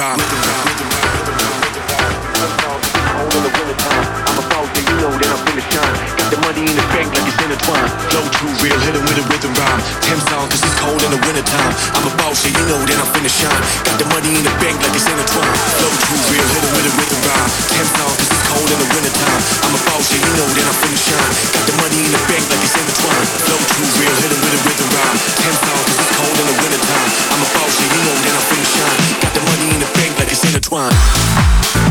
vibe. Let the vibe. twine. Low true real, hit it with a rhythm rhyme. Ten songs, cause it's cold in the wintertime. I'm a boss, yeah, you know that I'm finna shine. Got the money in the bank like it's intertwined. Low too real, hit it with a rhythm rhyme. Ten songs, cause it's cold in the wintertime. I'm a boss, yeah, you know that I'm finna shine. Got the money in the bank like it's intertwined. Low too real, hit it with a rhythm rhyme. Ten songs, cause it's cold in the wintertime. I'm a boss, yeah, you know that I'm finna shine. Got the money in the bank like it's intertwined.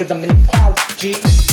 Cause I'm in the